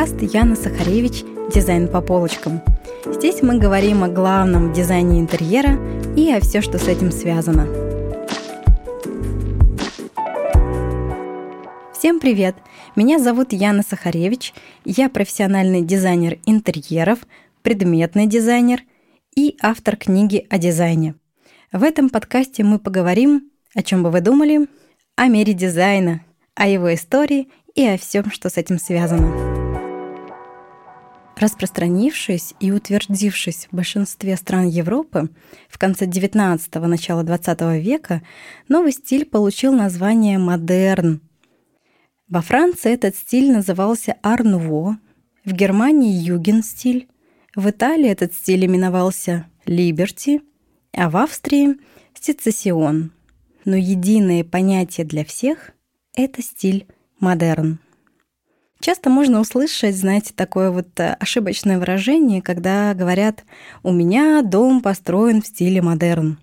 подкаст Яна Сахаревич «Дизайн по полочкам». Здесь мы говорим о главном дизайне интерьера и о все, что с этим связано. Всем привет! Меня зовут Яна Сахаревич. Я профессиональный дизайнер интерьеров, предметный дизайнер и автор книги о дизайне. В этом подкасте мы поговорим, о чем бы вы думали, о мире дизайна, о его истории и о всем, что с этим связано. Распространившись и утвердившись в большинстве стран Европы в конце XIX – начала XX века, новый стиль получил название «модерн». Во Франции этот стиль назывался «ар-нуво», в Германии – «юген-стиль», в Италии этот стиль именовался «либерти», а в Австрии – «сецессион». Но единое понятие для всех – это стиль модерн. Часто можно услышать, знаете, такое вот э, ошибочное выражение, когда говорят «у меня дом построен в стиле модерн».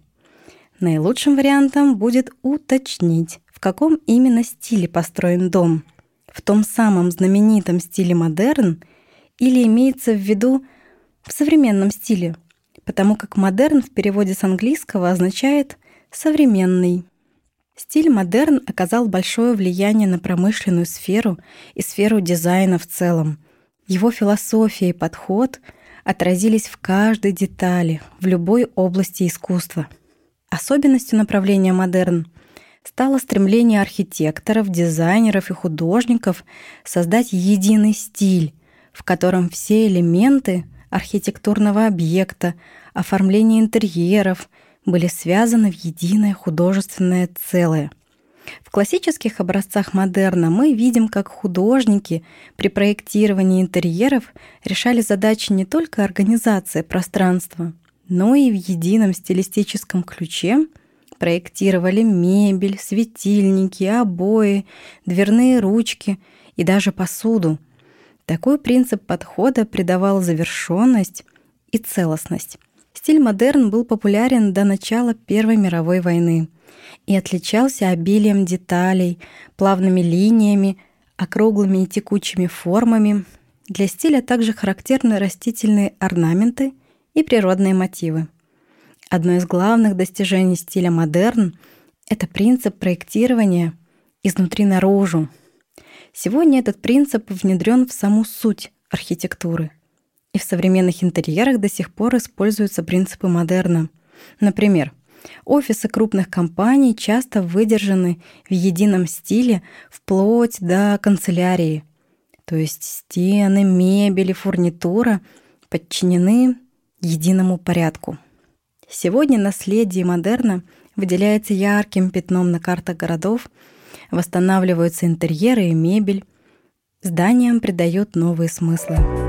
Наилучшим вариантом будет уточнить, в каком именно стиле построен дом. В том самом знаменитом стиле модерн или имеется в виду в современном стиле, потому как модерн в переводе с английского означает «современный». Стиль модерн оказал большое влияние на промышленную сферу и сферу дизайна в целом. Его философия и подход отразились в каждой детали, в любой области искусства. Особенностью направления модерн стало стремление архитекторов, дизайнеров и художников создать единый стиль, в котором все элементы архитектурного объекта, оформление интерьеров — были связаны в единое художественное целое. В классических образцах модерна мы видим, как художники при проектировании интерьеров решали задачи не только организации пространства, но и в едином стилистическом ключе проектировали мебель, светильники, обои, дверные ручки и даже посуду. Такой принцип подхода придавал завершенность и целостность. Стиль модерн был популярен до начала Первой мировой войны и отличался обилием деталей, плавными линиями, округлыми и текучими формами. Для стиля также характерны растительные орнаменты и природные мотивы. Одно из главных достижений стиля модерн — это принцип проектирования изнутри наружу. Сегодня этот принцип внедрен в саму суть архитектуры — и в современных интерьерах до сих пор используются принципы модерна. Например, офисы крупных компаний часто выдержаны в едином стиле вплоть до канцелярии. То есть стены, мебель и фурнитура подчинены единому порядку. Сегодня наследие модерна выделяется ярким пятном на картах городов, восстанавливаются интерьеры и мебель, зданиям придают новые смыслы.